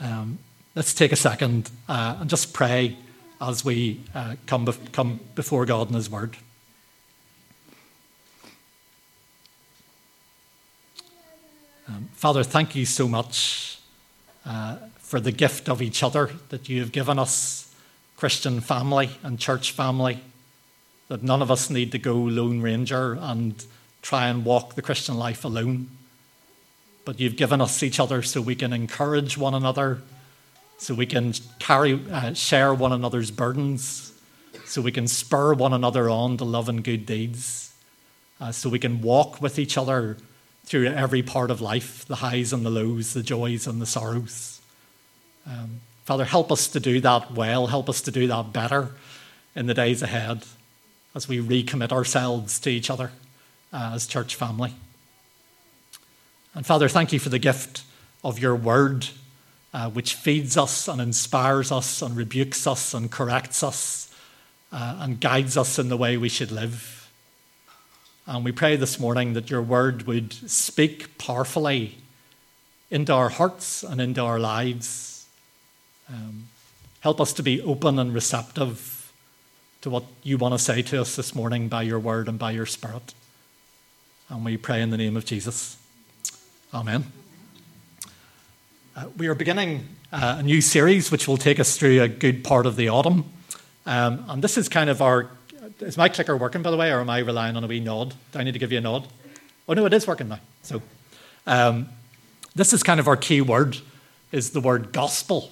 Um, let's take a second uh, and just pray as we uh, come, come before God and His Word. Um, Father, thank you so much uh, for the gift of each other that you have given us, Christian family and church family, that none of us need to go Lone Ranger and try and walk the Christian life alone. But you've given us each other so we can encourage one another, so we can carry, uh, share one another's burdens, so we can spur one another on to love and good deeds, uh, so we can walk with each other through every part of life the highs and the lows, the joys and the sorrows. Um, Father, help us to do that well, help us to do that better in the days ahead as we recommit ourselves to each other uh, as church family. And Father, thank you for the gift of your word, uh, which feeds us and inspires us and rebukes us and corrects us uh, and guides us in the way we should live. And we pray this morning that your word would speak powerfully into our hearts and into our lives. Um, help us to be open and receptive to what you want to say to us this morning by your word and by your spirit. And we pray in the name of Jesus. Amen. Uh, we are beginning uh, a new series which will take us through a good part of the autumn. Um, and this is kind of our. Is my clicker working, by the way, or am I relying on a wee nod? Do I need to give you a nod? Oh, no, it is working now. So, um, this is kind of our key word, is the word gospel.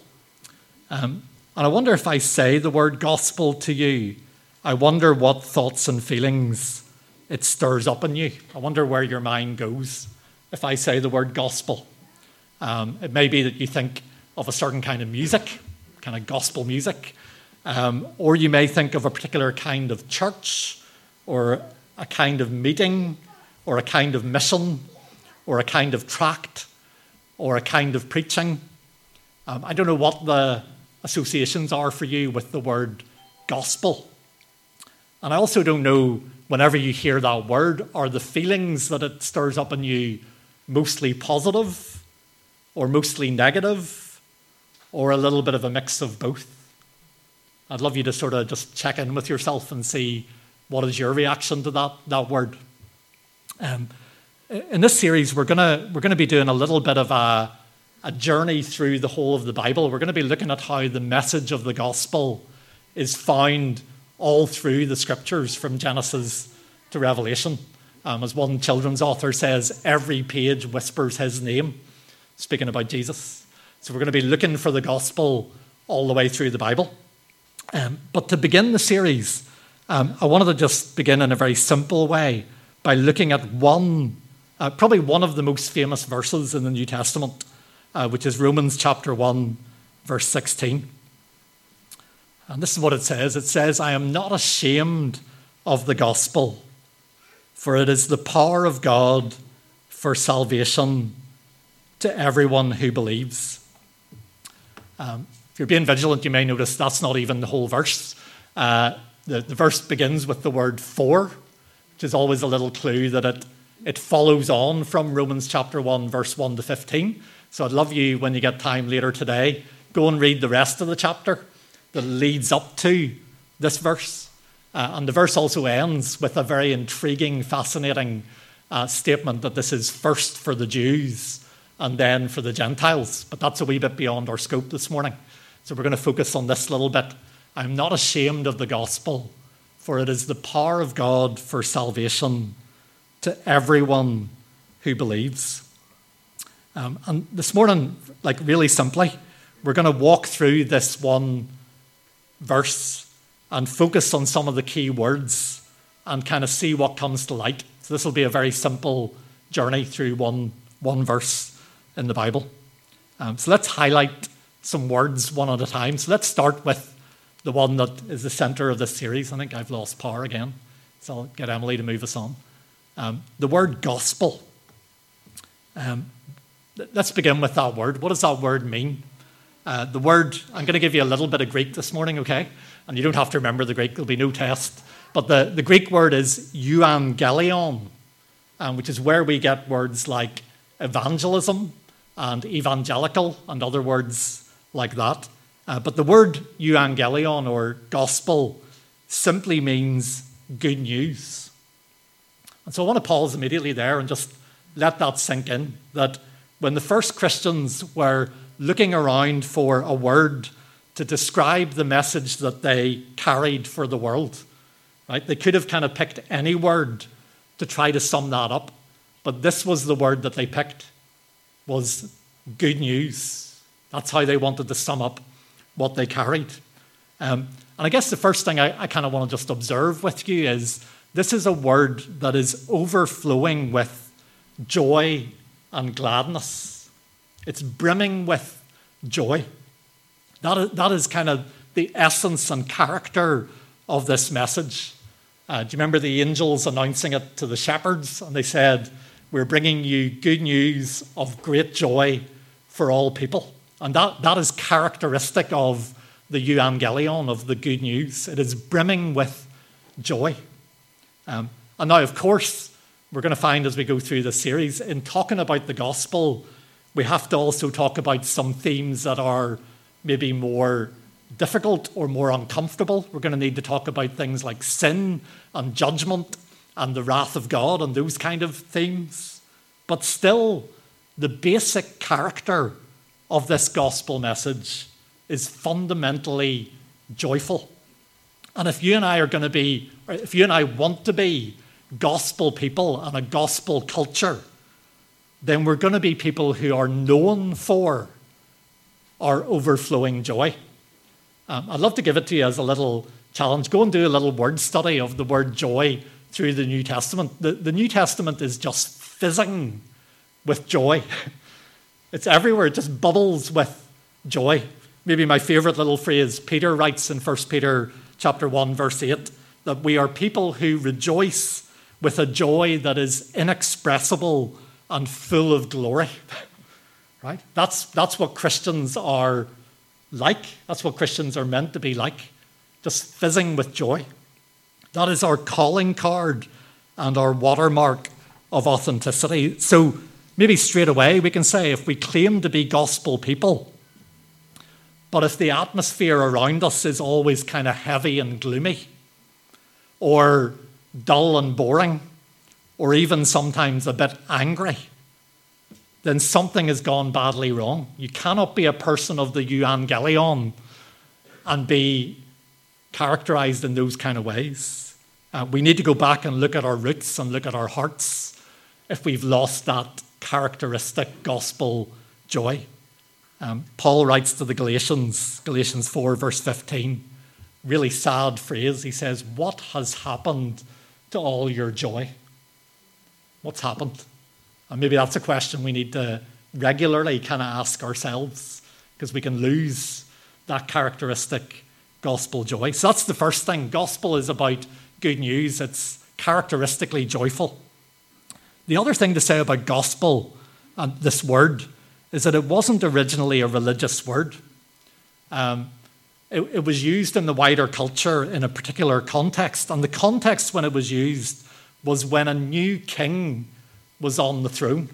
Um, and I wonder if I say the word gospel to you, I wonder what thoughts and feelings it stirs up in you. I wonder where your mind goes if I say the word gospel. Um, it may be that you think of a certain kind of music, kind of gospel music, um, or you may think of a particular kind of church, or a kind of meeting, or a kind of mission, or a kind of tract, or a kind of preaching. Um, I don't know what the associations are for you with the word gospel. And I also don't know, whenever you hear that word, are the feelings that it stirs up in you mostly positive or mostly negative or a little bit of a mix of both? I'd love you to sort of just check in with yourself and see what is your reaction to that, that word. Um, in this series, we're going we're gonna be doing a little bit of a, a journey through the whole of the Bible. We're going to be looking at how the message of the gospel is found all through the scriptures from Genesis to Revelation. Um, as one children's author says, every page whispers his name, speaking about Jesus. So we're going to be looking for the gospel all the way through the Bible. Um, but to begin the series, um, I wanted to just begin in a very simple way by looking at one, uh, probably one of the most famous verses in the New Testament, uh, which is Romans chapter 1, verse 16. And this is what it says it says, I am not ashamed of the gospel for it is the power of God for salvation to everyone who believes. Um, if you're being vigilant, you may notice that's not even the whole verse. Uh, the, the verse begins with the word for, which is always a little clue that it, it follows on from Romans chapter 1, verse 1 to 15. So I'd love you, when you get time later today, go and read the rest of the chapter that leads up to this verse. Uh, and the verse also ends with a very intriguing, fascinating uh, statement that this is first for the Jews and then for the Gentiles. But that's a wee bit beyond our scope this morning. So we're going to focus on this little bit. I'm not ashamed of the gospel, for it is the power of God for salvation to everyone who believes. Um, and this morning, like really simply, we're going to walk through this one verse and focus on some of the key words and kind of see what comes to light. So this will be a very simple journey through one, one verse in the Bible. Um, so let's highlight some words one at a time. So let's start with the one that is the center of this series. I think I've lost power again, so I'll get Emily to move us on. Um, the word gospel. Um, let's begin with that word. What does that word mean? Uh, the word, I'm going to give you a little bit of Greek this morning, okay? And you don't have to remember the Greek, there'll be no test. But the, the Greek word is euangelion, um, which is where we get words like evangelism and evangelical and other words like that. Uh, but the word euangelion or gospel simply means good news. And so I want to pause immediately there and just let that sink in that when the first Christians were looking around for a word to describe the message that they carried for the world, right? They could have kind of picked any word to try to sum that up, but this was the word that they picked was good news. That's how they wanted to sum up what they carried. Um, and I guess the first thing I, I kind of want to just observe with you is this is a word that is overflowing with joy and gladness. It's brimming with joy. That is, that is kind of the essence and character of this message. Uh, do you remember the angels announcing it to the shepherds? And they said, We're bringing you good news of great joy for all people. And that, that is characteristic of the euangelion, of the good news. It is brimming with joy. Um, and now, of course, we're going to find as we go through this series, in talking about the gospel, we have to also talk about some themes that are maybe more difficult or more uncomfortable. We're going to need to talk about things like sin and judgment and the wrath of God and those kind of themes. But still, the basic character of this gospel message is fundamentally joyful. And if you and I are going to be, if you and I want to be gospel people and a gospel culture, then we're going to be people who are known for our overflowing joy. Um, I'd love to give it to you as a little challenge. Go and do a little word study of the word joy through the New Testament. The, the New Testament is just fizzing with joy. It's everywhere, it just bubbles with joy. Maybe my favorite little phrase Peter writes in 1 Peter chapter 1 verse 8 that we are people who rejoice with a joy that is inexpressible and full of glory. right? That's, that's what Christians are like. That's what Christians are meant to be like, just fizzing with joy. That is our calling card and our watermark of authenticity. So maybe straight away we can say if we claim to be gospel people, but if the atmosphere around us is always kind of heavy and gloomy, or dull and boring, or even sometimes a bit angry, then something has gone badly wrong. You cannot be a person of the euangelion and be characterized in those kind of ways. Uh, we need to go back and look at our roots and look at our hearts if we've lost that characteristic gospel joy. Um, Paul writes to the Galatians, Galatians 4, verse 15, really sad phrase. He says, What has happened to all your joy? What's happened? And maybe that's a question we need to regularly kind of ask ourselves because we can lose that characteristic gospel joy. So that's the first thing. Gospel is about good news, it's characteristically joyful. The other thing to say about gospel and this word is that it wasn't originally a religious word. Um, it, it was used in the wider culture in a particular context. And the context when it was used was when a new king was on the throne.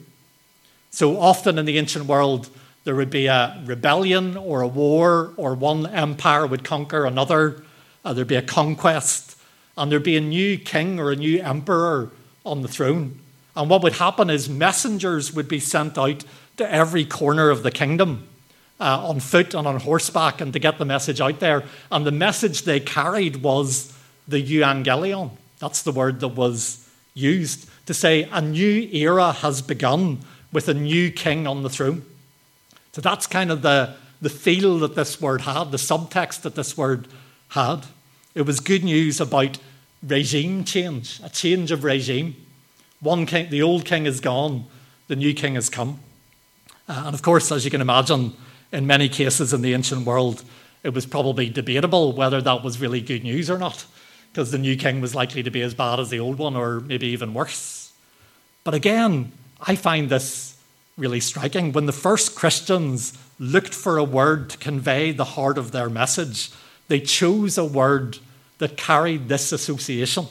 So often in the ancient world, there would be a rebellion or a war, or one empire would conquer another. Uh, there'd be a conquest, and there'd be a new king or a new emperor on the throne. And what would happen is messengers would be sent out to every corner of the kingdom uh, on foot and on horseback and to get the message out there. And the message they carried was the euangelion. That's the word that was used to say a new era has begun with a new king on the throne. So that's kind of the, the feel that this word had, the subtext that this word had. It was good news about regime change, a change of regime. One king, the old king is gone, the new king has come. Uh, and of course, as you can imagine, in many cases in the ancient world, it was probably debatable whether that was really good news or not because the new king was likely to be as bad as the old one or maybe even worse. But again, I find this really striking. When the first Christians looked for a word to convey the heart of their message, they chose a word that carried this association.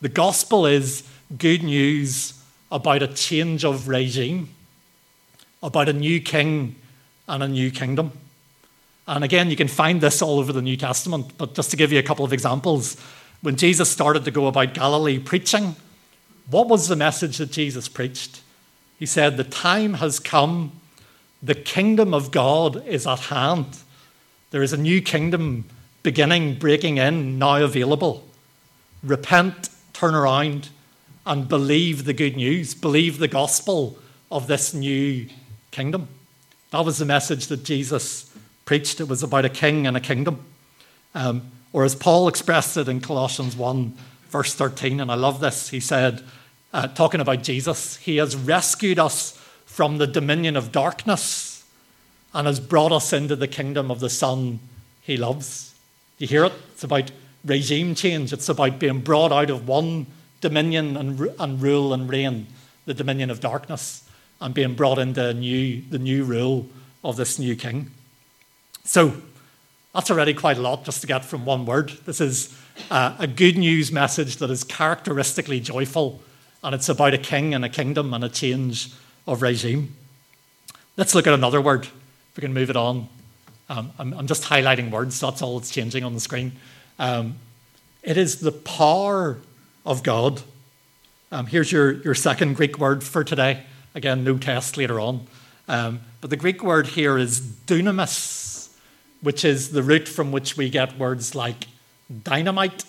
The gospel is good news about a change of regime. about a new king and a new kingdom. And again, you can find this all over the New Testament, but just to give you a couple of examples, when Jesus started to go about Galilee preaching, what was the message that Jesus preached? He said, The time has come, the kingdom of God is at hand. There is a new kingdom beginning, breaking in, now available. Repent, turn around, and believe the good news, believe the gospel of this new kingdom. That was the message that Jesus preached. It was about a king and a kingdom. Um, or as Paul expressed it in Colossians 1, verse 13, and I love this, he said, uh, talking about Jesus, He has rescued us from the dominion of darkness and has brought us into the kingdom of the Son He loves. You hear it? It's about regime change, it's about being brought out of one dominion and, and rule and reign, the dominion of darkness, and being brought into new, the new rule of this new king. So, that's already quite a lot just to get from one word. This is uh, a good news message that is characteristically joyful, and it's about a king and a kingdom and a change of regime. Let's look at another word. If we can move it on. Um, I'm, I'm, just highlighting words, that's all that's changing on the screen. Um, it is the power of God. Um, here's your, your second Greek word for today. Again, no test later on. Um, but the Greek word here is dunamis, which is the root from which we get words like dynamite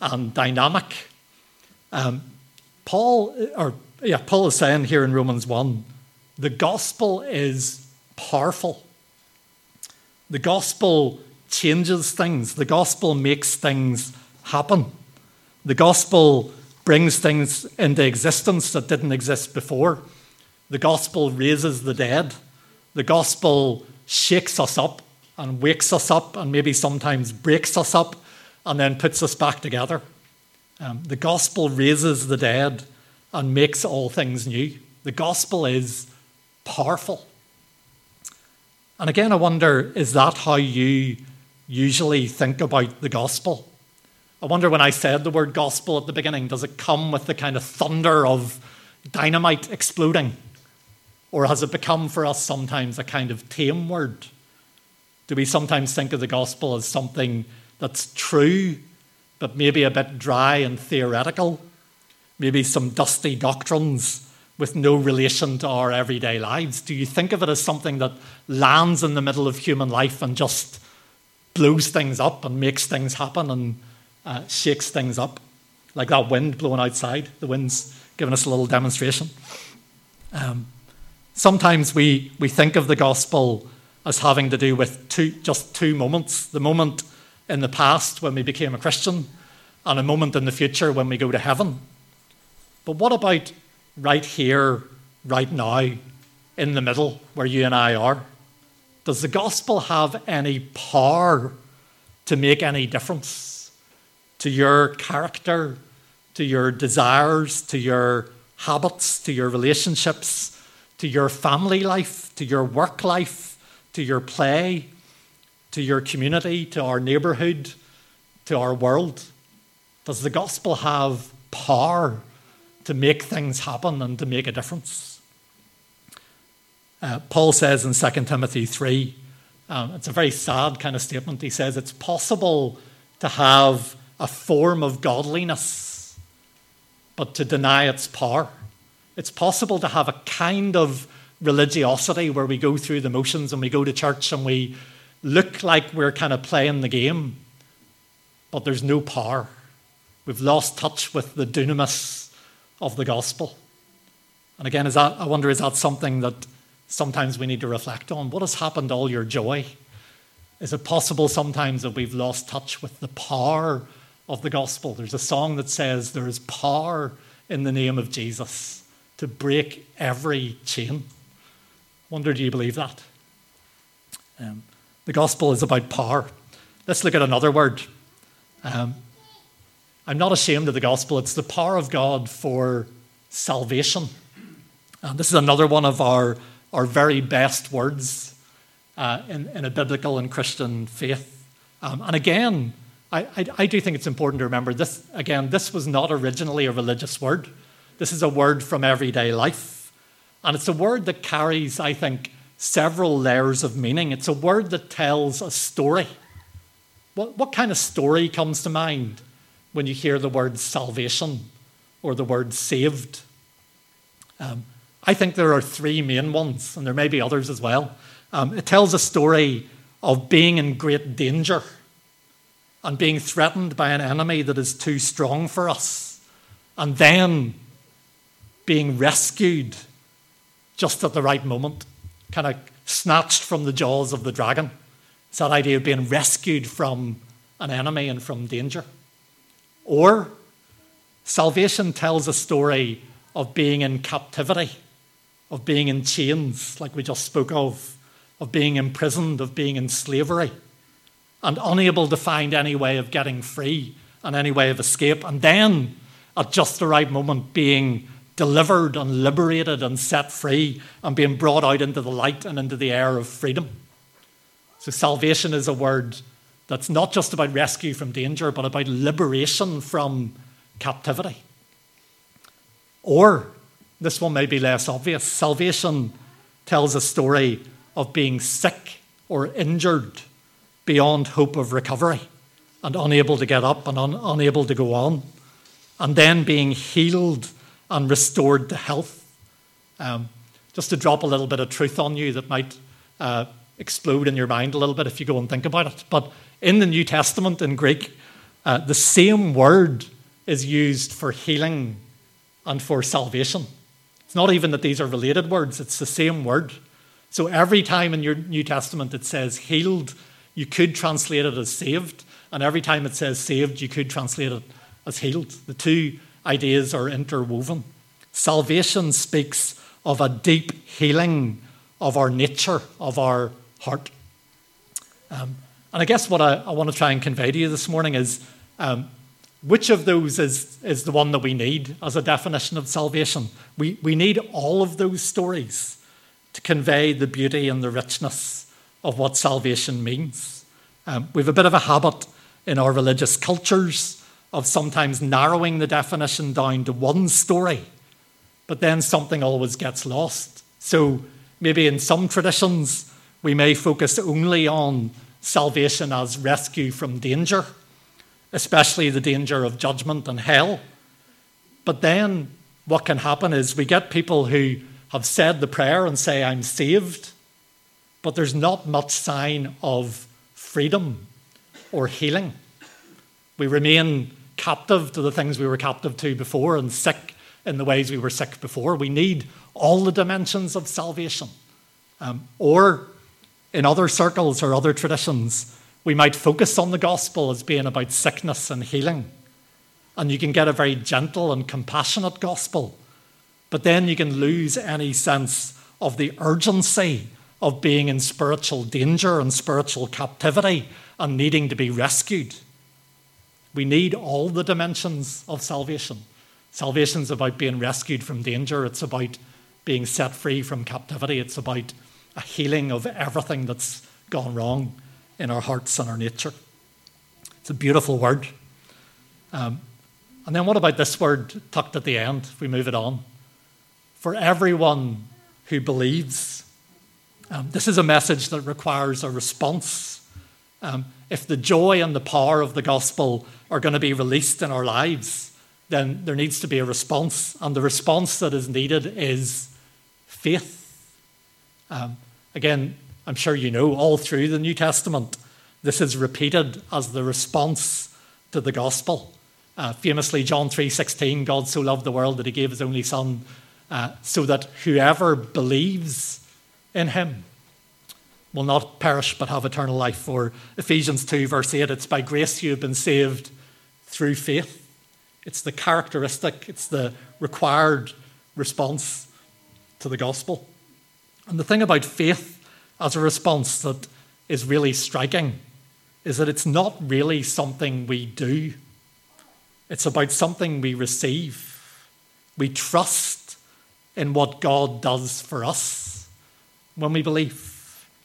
and dynamic. Um, Paul, or yeah, Paul is saying here in Romans 1 the gospel is powerful. The gospel changes things, the gospel makes things happen. The gospel brings things into existence that didn't exist before. The gospel raises the dead. The gospel shakes us up and wakes us up and maybe sometimes breaks us up and then puts us back together. Um, the gospel raises the dead and makes all things new. The gospel is powerful. And again, I wonder is that how you usually think about the gospel? I wonder when I said the word gospel at the beginning, does it come with the kind of thunder of dynamite exploding? Or has it become for us sometimes a kind of tame word? Do we sometimes think of the gospel as something that's true, but maybe a bit dry and theoretical? Maybe some dusty doctrines with no relation to our everyday lives? Do you think of it as something that lands in the middle of human life and just blows things up and makes things happen and uh, shakes things up, like that wind blowing outside. The wind's giving us a little demonstration. Um, sometimes we, we think of the gospel as having to do with two, just two moments the moment in the past when we became a Christian, and a moment in the future when we go to heaven. But what about right here, right now, in the middle, where you and I are? Does the gospel have any power to make any difference? to your character, to your desires, to your habits, to your relationships, to your family life, to your work life, to your play, to your community, to our neighborhood, to our world? Does the gospel have power to make things happen and to make a difference? Uh, Paul says in 2 Timothy 3, um, it's a very sad kind of statement. He says it's possible to have a form of godliness, but to deny its power. It's possible to have a kind of religiosity where we go through the motions and we go to church and we look like we're kind of playing the game, but there's no power. We've lost touch with the dunamis of the gospel. And again, is that, I wonder, is that something that sometimes we need to reflect on? What has happened to all your joy? Is it possible sometimes that we've lost touch with the power of the gospel. There's a song that says there is power in the name of Jesus to break every chain. Wonder, do you believe that? Um, the gospel is about power. Let's look at another word. Um, I'm not ashamed of the gospel. It's the power of God for salvation. And this is another one of our, our very best words uh, in, in a biblical and Christian faith. Um, and again, I, I, I do think it's important to remember this again, this was not originally a religious word. This is a word from everyday life. And it's a word that carries, I think, several layers of meaning. It's a word that tells a story. What, what kind of story comes to mind when you hear the word salvation or the word saved? Um, I think there are three main ones, and there may be others as well. Um, it tells a story of being in great danger and being threatened by an enemy that is too strong for us, and then being rescued just at the right moment, kind of snatched from the jaws of the dragon. It's that idea of being rescued from an enemy and from danger. Or salvation tells a story of being in captivity, of being in chains, like we just spoke of, of being imprisoned, of being in slavery and unable to find any way of getting free and any way of escape, and then at just the right moment being delivered and liberated and set free and being brought out into the light and into the air of freedom. So, salvation is a word that's not just about rescue from danger, but about liberation from captivity. Or, this one may be less obvious salvation tells a story of being sick or injured beyond hope of recovery and unable to get up and un- unable to go on, and then being healed and restored to health. Um, just to drop a little bit of truth on you that might uh, explode in your mind a little bit if you go and think about it. But in the New Testament in Greek, uh, the same word is used for healing and for salvation. It's not even that these are related words, it's the same word. So every time in your New Testament it says healed, you could translate it as saved, and every time it says saved, you could translate it as healed. The two ideas are interwoven. Salvation speaks of a deep healing of our nature, of our heart. Um, and I guess what I, I, want to try and convey to you this morning is um, which of those is, is the one that we need as a definition of salvation? We, we need all of those stories to convey the beauty and the richness of what salvation means. Um, we have a bit of a habit in our religious cultures of sometimes narrowing the definition down to one story, but then something always gets lost. So maybe in some traditions, we may focus only on salvation as rescue from danger, especially the danger of judgment and hell. But then what can happen is we get people who have said the prayer and say, I'm saved, but there's not much sign of freedom or healing. We remain captive to the things we were captive to before and sick in the ways we were sick before. We need all the dimensions of salvation. Um, or in other circles or other traditions, we might focus on the gospel as being about sickness and healing. And you can get a very gentle and compassionate gospel, but then you can lose any sense of the urgency of being in spiritual danger and spiritual captivity and needing to be rescued. We need all the dimensions of salvation. Salvation is about being rescued from danger, it's about being set free from captivity, it's about a healing of everything that's gone wrong in our hearts and our nature. It's a beautiful word. Um, and then what about this word tucked at the end, if we move it on? For everyone who believes. Um, this is a message that requires a response. Um, if the joy and the power of the gospel are going to be released in our lives, then there needs to be a response. And the response that is needed is faith. Um, again, I'm sure you know all through the New Testament, this is repeated as the response to the gospel. Uh, famously, John 3:16, God so loved the world that he gave his only son, uh, so that whoever believes in him will not perish but have eternal life. Or Ephesians 2, verse 8, it's by grace you have been saved through faith. It's the characteristic, it's the required response to the gospel. And the thing about faith as a response that is really striking is that it's not really something we do, it's about something we receive. We trust in what God does for us when we believe.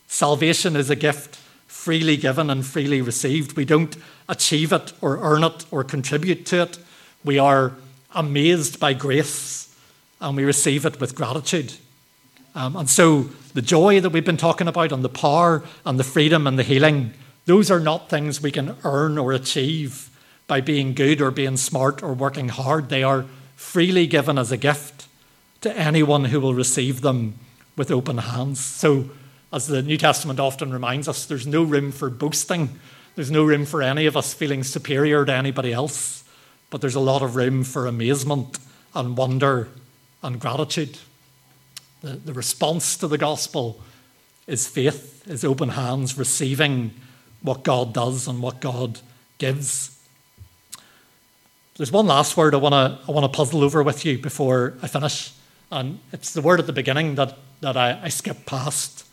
Salvation is a gift freely given and freely received. We don't achieve it or earn it or contribute to it. We are amazed by grace and we receive it with gratitude. Um, and so the joy that we've been talking about, and the power, and the freedom, and the healing, those are not things we can earn or achieve by being good or being smart or working hard. They are freely given as a gift to anyone who will receive them with open hands. So, as the New Testament often reminds us, there's no room for boasting. There's no room for any of us feeling superior to anybody else, but there's a lot of room for amazement and wonder and gratitude. The, the response to the gospel is faith, is open hands, receiving what God does and what God gives. There's one last word I want to I want to puzzle over with you before I finish, and it's the word at the beginning that that I, I skipped past.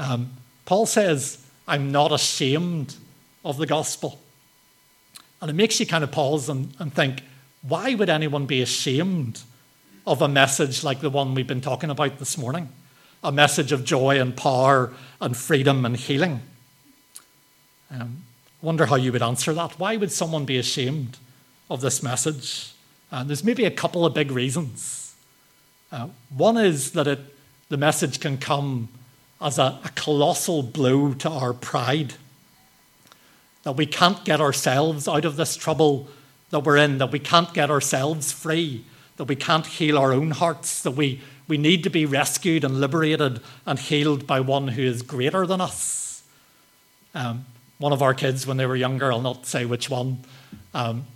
Um, Paul says, "I'm not ashamed of the gospel," and it makes you kind of pause and, and think, why would anyone be ashamed of a message like the one we've been talking about this morning a message of joy and power and freedom and healing. Um, wonder how you would answer that. Why would someone be ashamed of this message? Uh, there's maybe a couple of big reasons. Uh, one is that it, the message can come as a, a colossal blow to our pride. That we can't get ourselves out of this trouble that we're in, that we can't get ourselves free, that we can't heal our own hearts, that we, we need to be rescued and liberated and healed by one who is greater than us. Um, one of our kids, when they were younger, I'll not say which one, um,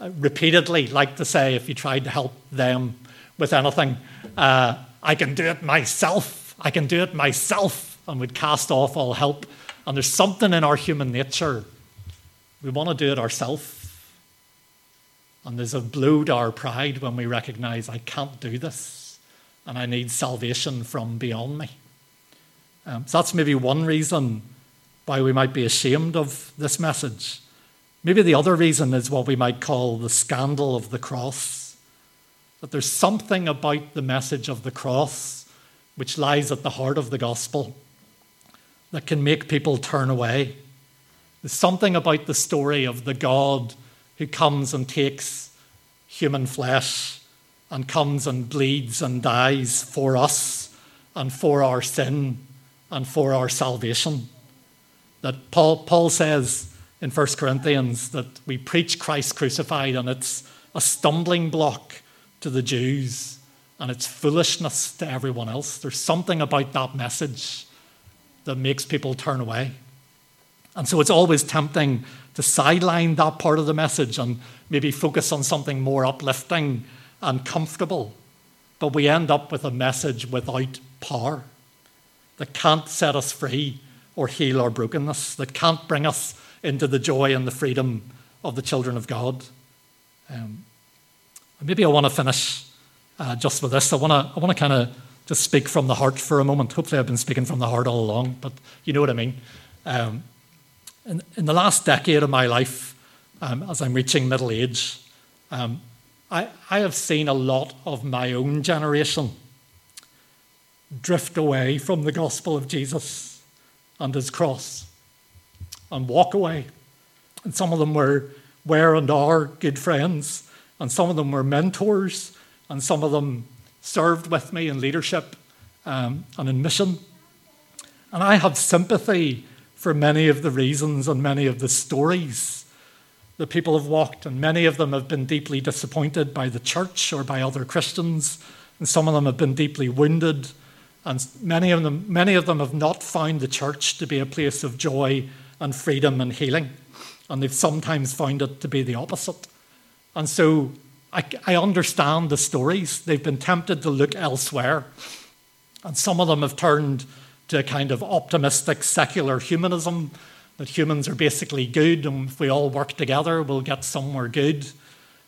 repeatedly liked to say, if you tried to help them with anything, uh, I can do it myself. I can do it myself. And would cast off all help. And there's something in our human nature. We want to do it ourselves. And there's a blow to our pride when we recognize I can't do this and I need salvation from beyond me. Um, so that's maybe one reason why we might be ashamed of this message. Maybe the other reason is what we might call the scandal of the cross. That there's something about the message of the cross which lies at the heart of the gospel that can make people turn away. There's something about the story of the God who comes and takes human flesh and comes and bleeds and dies for us and for our sin and for our salvation. That Paul, Paul says in 1 Corinthians that we preach Christ crucified and it's a stumbling block to the Jews and it's foolishness to everyone else. There's something about that message that makes people turn away. And so it's always tempting to sideline that part of the message and maybe focus on something more uplifting and comfortable. But we end up with a message without power that can't set us free or heal our brokenness, that can't bring us into the joy and the freedom of the children of God. Um, maybe I want to finish uh, just with this. I want to I want to kind of just speak from the heart for a moment. Hopefully, I've been speaking from the heart all along, but you know what I mean. Um, in, in the last decade of my life, um, as I'm reaching middle age, um, I, I have seen a lot of my own generation drift away from the gospel of Jesus and his cross and walk away. And some of them were, were and are good friends, and some of them were mentors, and some of them served with me in leadership um, and in mission. And I have sympathy for many of the reasons and many of the stories that people have walked, and many of them have been deeply disappointed by the church or by other Christians, and some of them have been deeply wounded, and many of them, many of them have not found the church to be a place of joy and freedom and healing, and they've sometimes found it to be the opposite. And so I, I understand the stories. They've been tempted to look elsewhere, and some of them have turned to a kind of optimistic secular humanism that humans are basically good and if we all work together, we'll get somewhere good.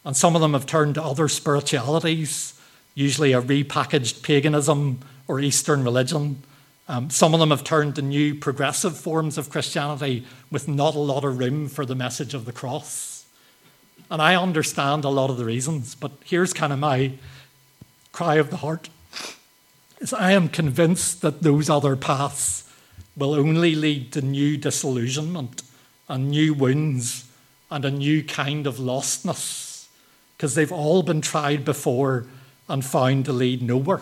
And some of them have turned to other spiritualities, usually a repackaged paganism or Eastern religion. Um, some of them have turned to new progressive forms of Christianity with not a lot of room for the message of the cross. And I understand a lot of the reasons, but here's kind of my cry of the heart is I am convinced that those other paths will only lead to new disillusionment and new wounds and a new kind of lostness because they've all been tried before and found to lead nowhere.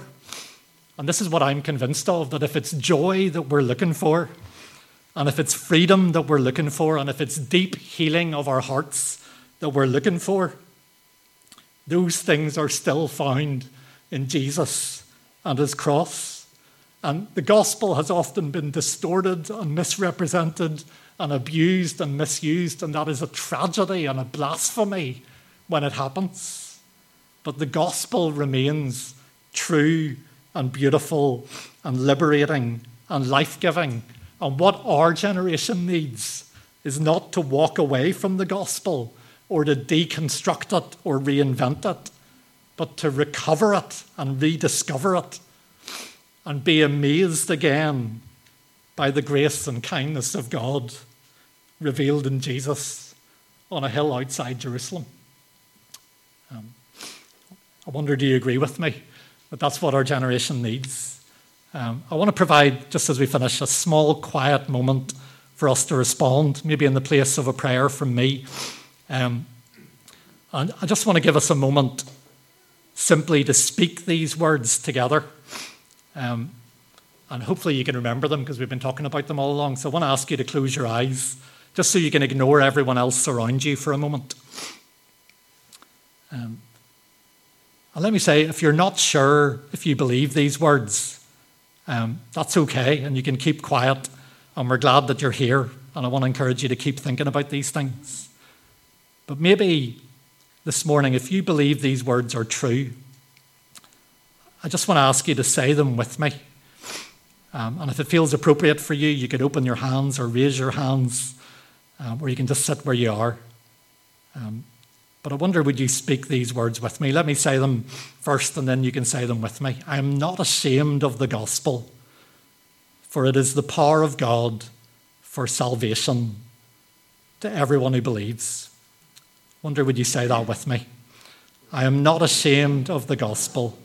And this is what I'm convinced of that if it's joy that we're looking for, and if it's freedom that we're looking for, and if it's deep healing of our hearts that we're looking for, those things are still found in Jesus and his cross. And the gospel has often been distorted and misrepresented and abused and misused, and that is a tragedy and a blasphemy when it happens. But the gospel remains true and beautiful and liberating and life giving. And what our generation needs is not to walk away from the gospel or to deconstruct it or reinvent it, but to recover it and rediscover it and be amazed again by the grace and kindness of God revealed in Jesus on a hill outside Jerusalem. Um, I wonder, do you agree with me that that's what our generation needs? Um, I want to provide, just as we finish, a small, quiet moment for us to respond, maybe in the place of a prayer from me. Um, and I just want to give us a moment simply to speak these words together. Um, and hopefully you can remember them because we've been talking about them all along. So I want to ask you to close your eyes just so you can ignore everyone else around you for a moment. Um, and let me say, if you're not sure if you believe these words, um, that's okay, and you can keep quiet. And we're glad that you're here, and I want to encourage you to keep thinking about these things. But maybe this morning, if you believe these words are true, I just want to ask you to say them with me. Um, and if it feels appropriate for you, you could open your hands or raise your hands, um, or you can just sit where you are. Um, but I wonder, would you speak these words with me? Let me say them first, and then you can say them with me. I am not ashamed of the gospel, for it is the power of God for salvation to everyone who believes. Wonder, would you say that with me? I am not ashamed of the gospel,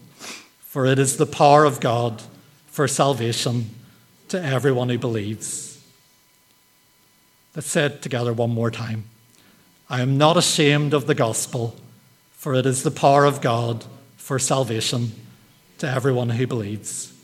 for it is the power of God for salvation to everyone who believes. Let's say it together one more time. I am not ashamed of the gospel, for it is the power of God for salvation to everyone who believes.